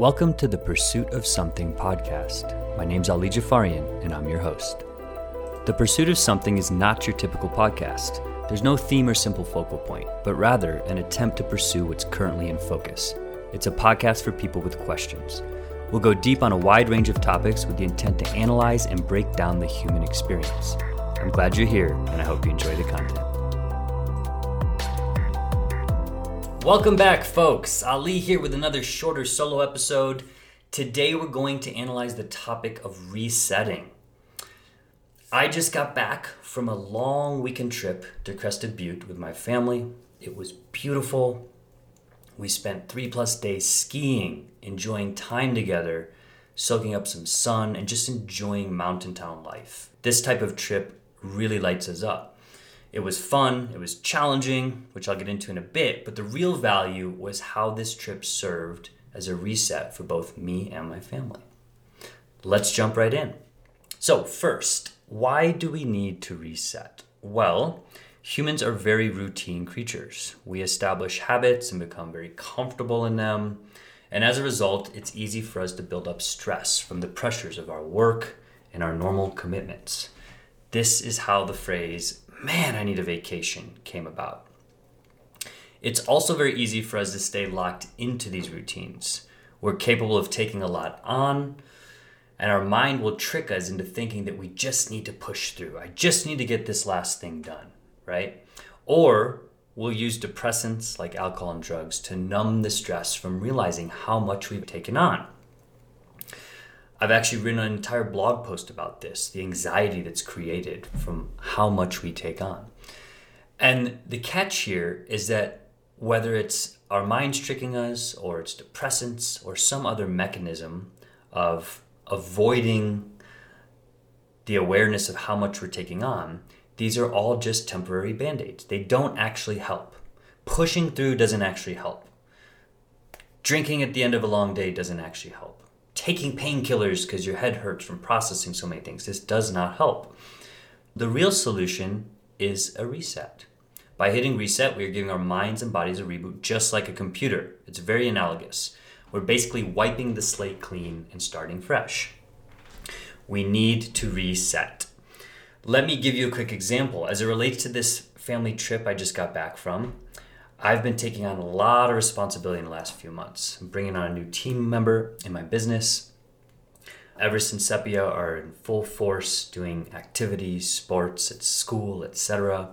Welcome to the Pursuit of Something podcast. My name's Ali Jafarian, and I'm your host. The Pursuit of Something is not your typical podcast. There's no theme or simple focal point, but rather an attempt to pursue what's currently in focus. It's a podcast for people with questions. We'll go deep on a wide range of topics with the intent to analyze and break down the human experience. I'm glad you're here, and I hope you enjoy the content. Welcome back, folks. Ali here with another shorter solo episode. Today, we're going to analyze the topic of resetting. I just got back from a long weekend trip to Crested Butte with my family. It was beautiful. We spent three plus days skiing, enjoying time together, soaking up some sun, and just enjoying mountain town life. This type of trip really lights us up. It was fun, it was challenging, which I'll get into in a bit, but the real value was how this trip served as a reset for both me and my family. Let's jump right in. So, first, why do we need to reset? Well, humans are very routine creatures. We establish habits and become very comfortable in them. And as a result, it's easy for us to build up stress from the pressures of our work and our normal commitments. This is how the phrase man, I need a vacation came about. It's also very easy for us to stay locked into these routines. We're capable of taking a lot on, and our mind will trick us into thinking that we just need to push through. I just need to get this last thing done, right? Or we'll use depressants like alcohol and drugs to numb the stress from realizing how much we've taken on. I've actually written an entire blog post about this the anxiety that's created from how much we take on. And the catch here is that whether it's our minds tricking us, or it's depressants, or some other mechanism of avoiding the awareness of how much we're taking on, these are all just temporary band aids. They don't actually help. Pushing through doesn't actually help. Drinking at the end of a long day doesn't actually help taking painkillers because your head hurts from processing so many things. This does not help. The real solution is a reset. By hitting reset, we are giving our minds and bodies a reboot just like a computer. It's very analogous. We're basically wiping the slate clean and starting fresh. We need to reset. Let me give you a quick example as it relates to this family trip I just got back from. I've been taking on a lot of responsibility in the last few months. I'm bringing on a new team member in my business. Everest and Sepia are in full force doing activities, sports at school, etc.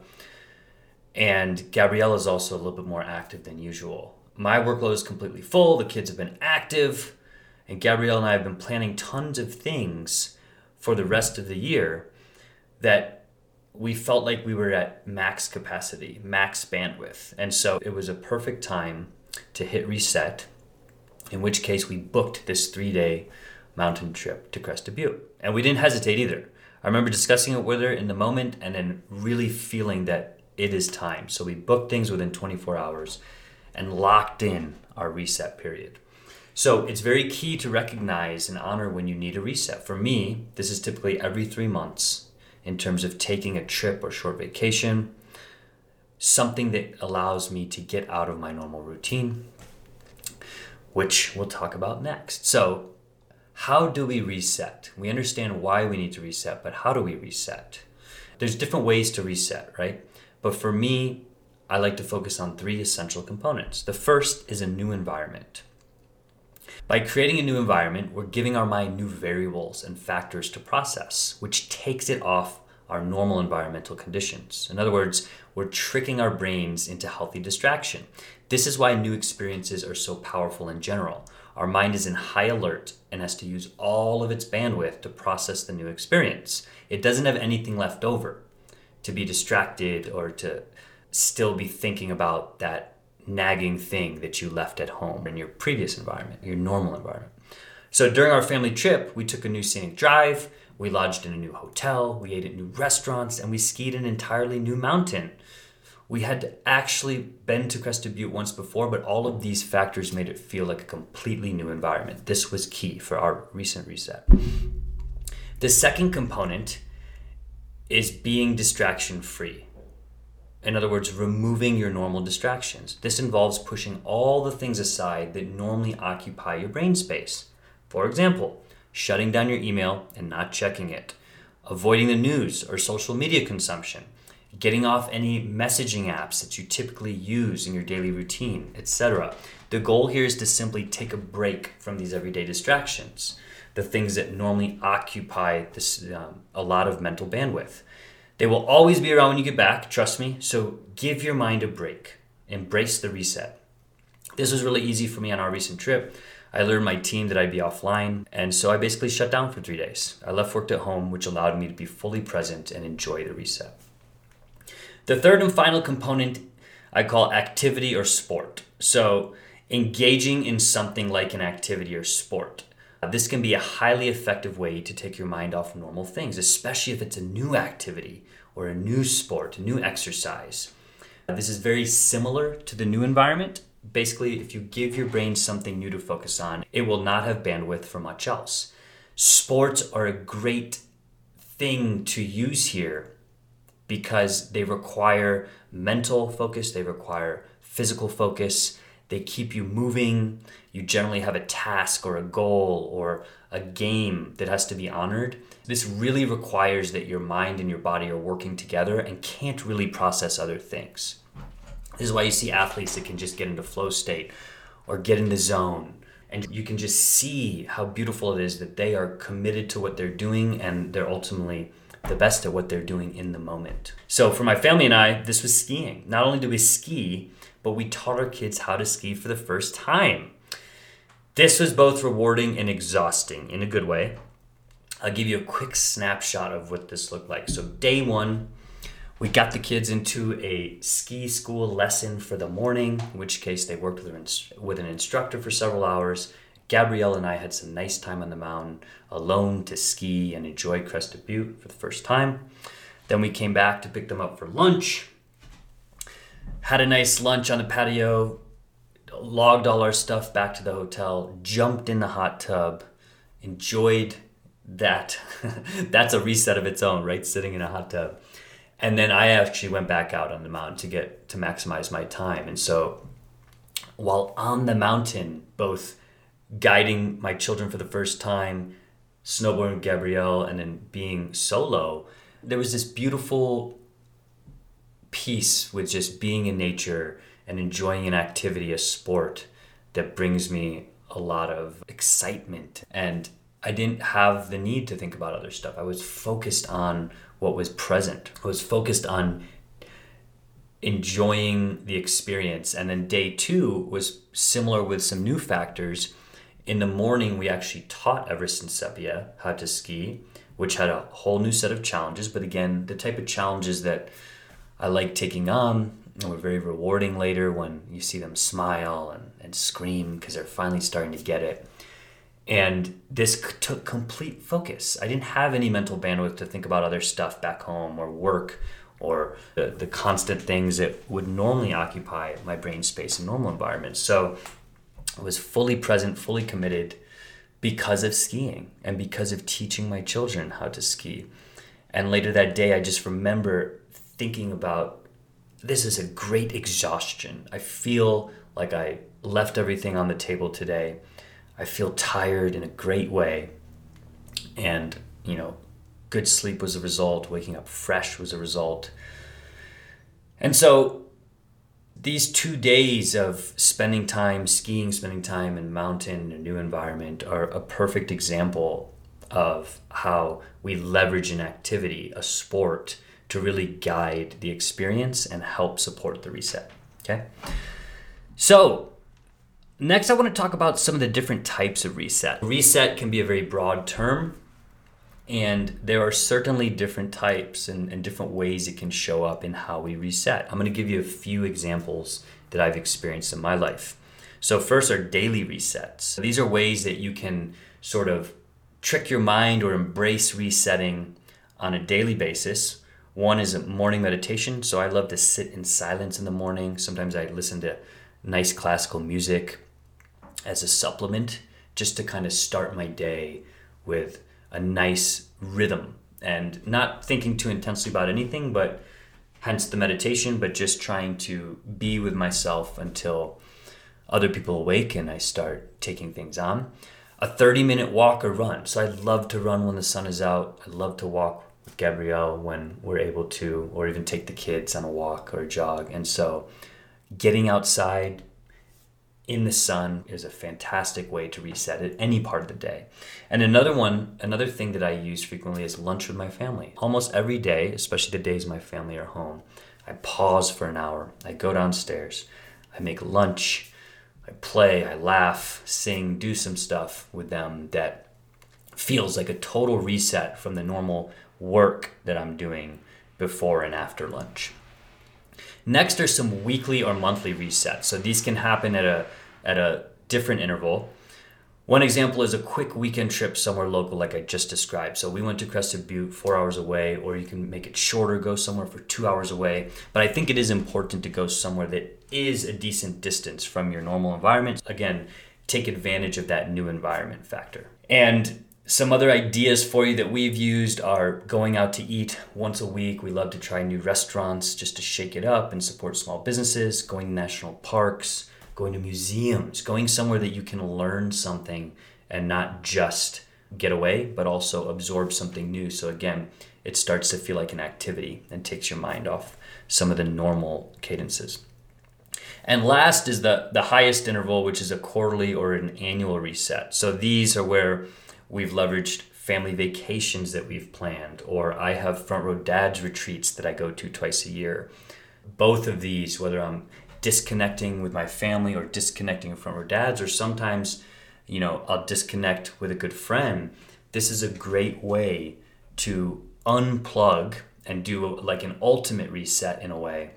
And Gabrielle is also a little bit more active than usual. My workload is completely full, the kids have been active, and Gabrielle and I have been planning tons of things for the rest of the year that we felt like we were at max capacity, max bandwidth. And so it was a perfect time to hit reset, in which case we booked this three day mountain trip to Crested Butte. And we didn't hesitate either. I remember discussing it with her in the moment and then really feeling that it is time. So we booked things within 24 hours and locked in our reset period. So it's very key to recognize and honor when you need a reset. For me, this is typically every three months in terms of taking a trip or short vacation, something that allows me to get out of my normal routine, which we'll talk about next. So, how do we reset? We understand why we need to reset, but how do we reset? There's different ways to reset, right? But for me, I like to focus on three essential components. The first is a new environment. By creating a new environment, we're giving our mind new variables and factors to process, which takes it off our normal environmental conditions. In other words, we're tricking our brains into healthy distraction. This is why new experiences are so powerful in general. Our mind is in high alert and has to use all of its bandwidth to process the new experience. It doesn't have anything left over to be distracted or to still be thinking about that nagging thing that you left at home in your previous environment, your normal environment. So during our family trip, we took a new scenic drive, we lodged in a new hotel, we ate at new restaurants, and we skied an entirely new mountain. We had actually been to Crested Butte once before, but all of these factors made it feel like a completely new environment. This was key for our recent reset. The second component is being distraction free In other words, removing your normal distractions. This involves pushing all the things aside that normally occupy your brain space. For example, shutting down your email and not checking it, avoiding the news or social media consumption, getting off any messaging apps that you typically use in your daily routine, etc. The goal here is to simply take a break from these everyday distractions, the things that normally occupy this, um, a lot of mental bandwidth. They will always be around when you get back, trust me. So give your mind a break, embrace the reset. This was really easy for me on our recent trip. I learned my team that I'd be offline, and so I basically shut down for three days. I left work at home, which allowed me to be fully present and enjoy the reset. The third and final component I call activity or sport. So, engaging in something like an activity or sport. Uh, this can be a highly effective way to take your mind off normal things, especially if it's a new activity or a new sport, a new exercise. Uh, this is very similar to the new environment. Basically, if you give your brain something new to focus on, it will not have bandwidth for much else. Sports are a great thing to use here because they require mental focus, they require physical focus, they keep you moving. You generally have a task or a goal or a game that has to be honored. This really requires that your mind and your body are working together and can't really process other things. This is why you see athletes that can just get into flow state or get in the zone. And you can just see how beautiful it is that they are committed to what they're doing and they're ultimately the best at what they're doing in the moment. So for my family and I, this was skiing. Not only do we ski, but we taught our kids how to ski for the first time. This was both rewarding and exhausting in a good way. I'll give you a quick snapshot of what this looked like. So, day one, we got the kids into a ski school lesson for the morning, in which case they worked with an instructor for several hours. Gabrielle and I had some nice time on the mountain alone to ski and enjoy Crested Butte for the first time. Then we came back to pick them up for lunch had a nice lunch on the patio, logged all our stuff back to the hotel, jumped in the hot tub, enjoyed that. That's a reset of its own, right? Sitting in a hot tub. And then I actually went back out on the mountain to get to maximize my time. And so while on the mountain, both guiding my children for the first time, snowboarding with Gabrielle, and then being solo, there was this beautiful peace with just being in nature and enjoying an activity, a sport that brings me a lot of excitement. And I didn't have the need to think about other stuff. I was focused on what was present. I was focused on enjoying the experience. And then day two was similar with some new factors. In the morning, we actually taught Everest and Sepia how to ski, which had a whole new set of challenges. But again, the type of challenges that I like taking on and were very rewarding later when you see them smile and, and scream because they're finally starting to get it. And this c- took complete focus. I didn't have any mental bandwidth to think about other stuff back home or work or the, the constant things that would normally occupy my brain space in normal environments. So I was fully present, fully committed because of skiing and because of teaching my children how to ski. And later that day, I just remember thinking about this is a great exhaustion. I feel like I left everything on the table today. I feel tired in a great way. And, you know, good sleep was a result, waking up fresh was a result. And so these two days of spending time skiing, spending time in mountain, a new environment, are a perfect example of how we leverage an activity, a sport, to really guide the experience and help support the reset. Okay. So, next, I want to talk about some of the different types of reset. Reset can be a very broad term, and there are certainly different types and, and different ways it can show up in how we reset. I'm going to give you a few examples that I've experienced in my life. So, first are daily resets. These are ways that you can sort of trick your mind or embrace resetting on a daily basis one is morning meditation. So I love to sit in silence in the morning. Sometimes I listen to nice classical music as a supplement just to kind of start my day with a nice rhythm and not thinking too intensely about anything, but hence the meditation, but just trying to be with myself until other people awake and I start taking things on. A 30 minute walk or run. So I love to run when the sun is out. I love to walk Gabrielle when we're able to, or even take the kids on a walk or a jog. And so getting outside, in the sun is a fantastic way to reset at any part of the day. And another one, another thing that I use frequently is lunch with my family. Almost every day, especially the days my family are home, I pause for an hour. I go downstairs. I make lunch. I play, I laugh, sing, do some stuff with them that feels like a total reset from the normal work that I'm doing before and after lunch. Next are some weekly or monthly resets. So these can happen at a at a different interval. One example is a quick weekend trip somewhere local, like I just described. So we went to Crested Butte, four hours away, or you can make it shorter, go somewhere for two hours away. But I think it is important to go somewhere that is a decent distance from your normal environment. Again, take advantage of that new environment factor. And some other ideas for you that we've used are going out to eat once a week. We love to try new restaurants just to shake it up and support small businesses, going to national parks, going to museums, going somewhere that you can learn something and not just get away, but also absorb something new. So, again, it starts to feel like an activity and takes your mind off some of the normal cadences. And last is the, the highest interval, which is a quarterly or an annual reset. So, these are where We've leveraged family vacations that we've planned, or I have front row dads retreats that I go to twice a year. Both of these, whether I'm disconnecting with my family or disconnecting from row dads, or sometimes, you know, I'll disconnect with a good friend. This is a great way to unplug and do like an ultimate reset in a way.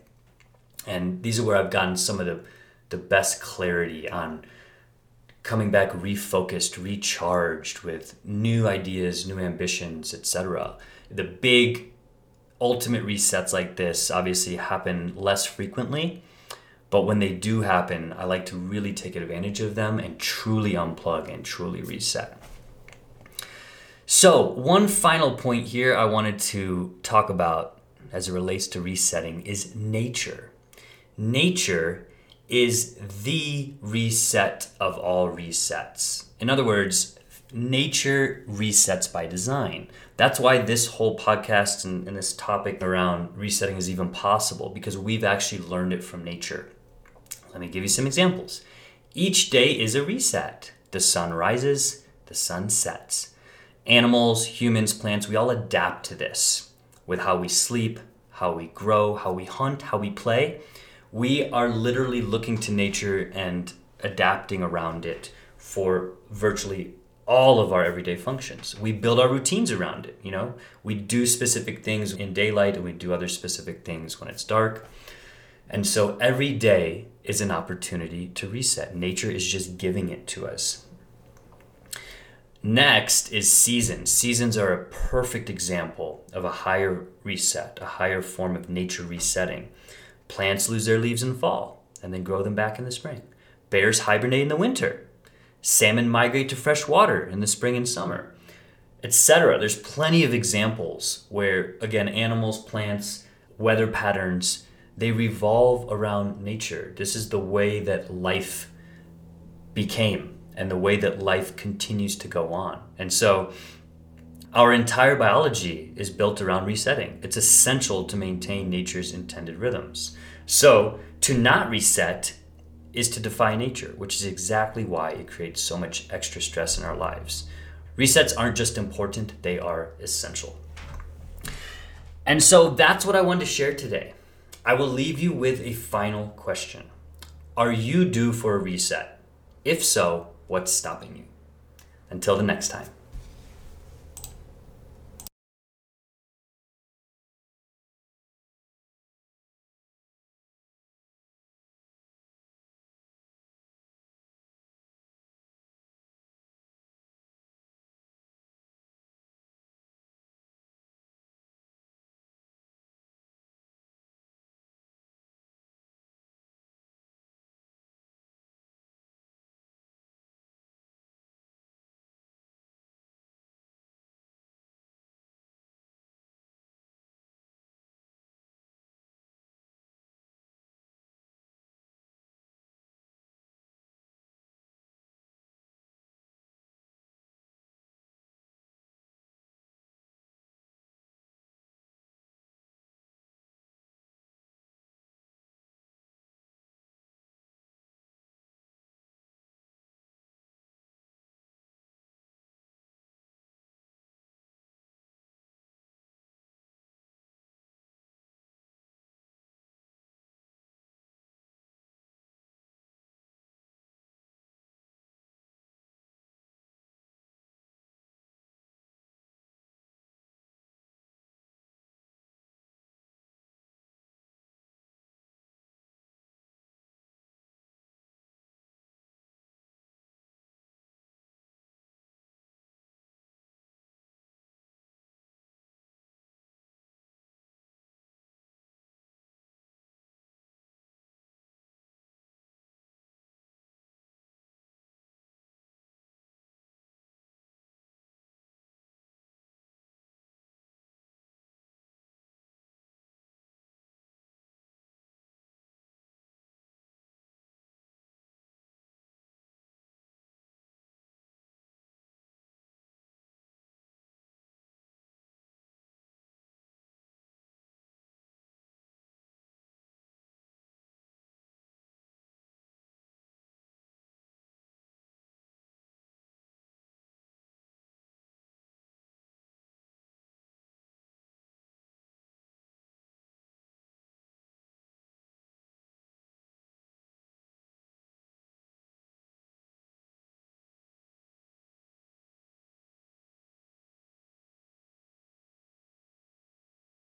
And these are where I've gotten some of the, the best clarity on coming back refocused, recharged with new ideas, new ambitions, etc. The big ultimate resets like this obviously happen less frequently, but when they do happen, I like to really take advantage of them and truly unplug and truly reset. So, one final point here I wanted to talk about as it relates to resetting is nature. Nature is the reset of all resets. In other words, nature resets by design. That's why this whole podcast and, and, this topic around resetting is even possible because we've actually learned it from nature. Let me give you some examples. Each day is a reset. The sun rises, the sun sets. Animals, humans, plants, we all adapt to this with how we sleep, how we grow, how we hunt, how we play we are literally looking to nature and adapting around it for virtually all of our everyday functions. We build our routines around it, you know? We do specific things in daylight and we do other specific things when it's dark. And so every day is an opportunity to reset. Nature is just giving it to us. Next is seasons. Seasons are a perfect example of a higher reset, a higher form of nature resetting. Plants lose their leaves in fall and then grow them back in the spring. Bears hibernate in the winter. Salmon migrate to fresh water in the spring and summer, etc. There's plenty of examples where, again, animals, plants, weather patterns, they revolve around nature. This is the way that life became and the way that life continues to go on. And so, our entire biology is built around resetting. It's essential to maintain nature's intended rhythms. So, to not reset is to defy nature, which is exactly why it creates so much extra stress in our lives. Resets aren't just important, they are essential. And so that's what I wanted to share today. I will leave you with a final question Are you due for a reset? If so, what's stopping you? Until the next time.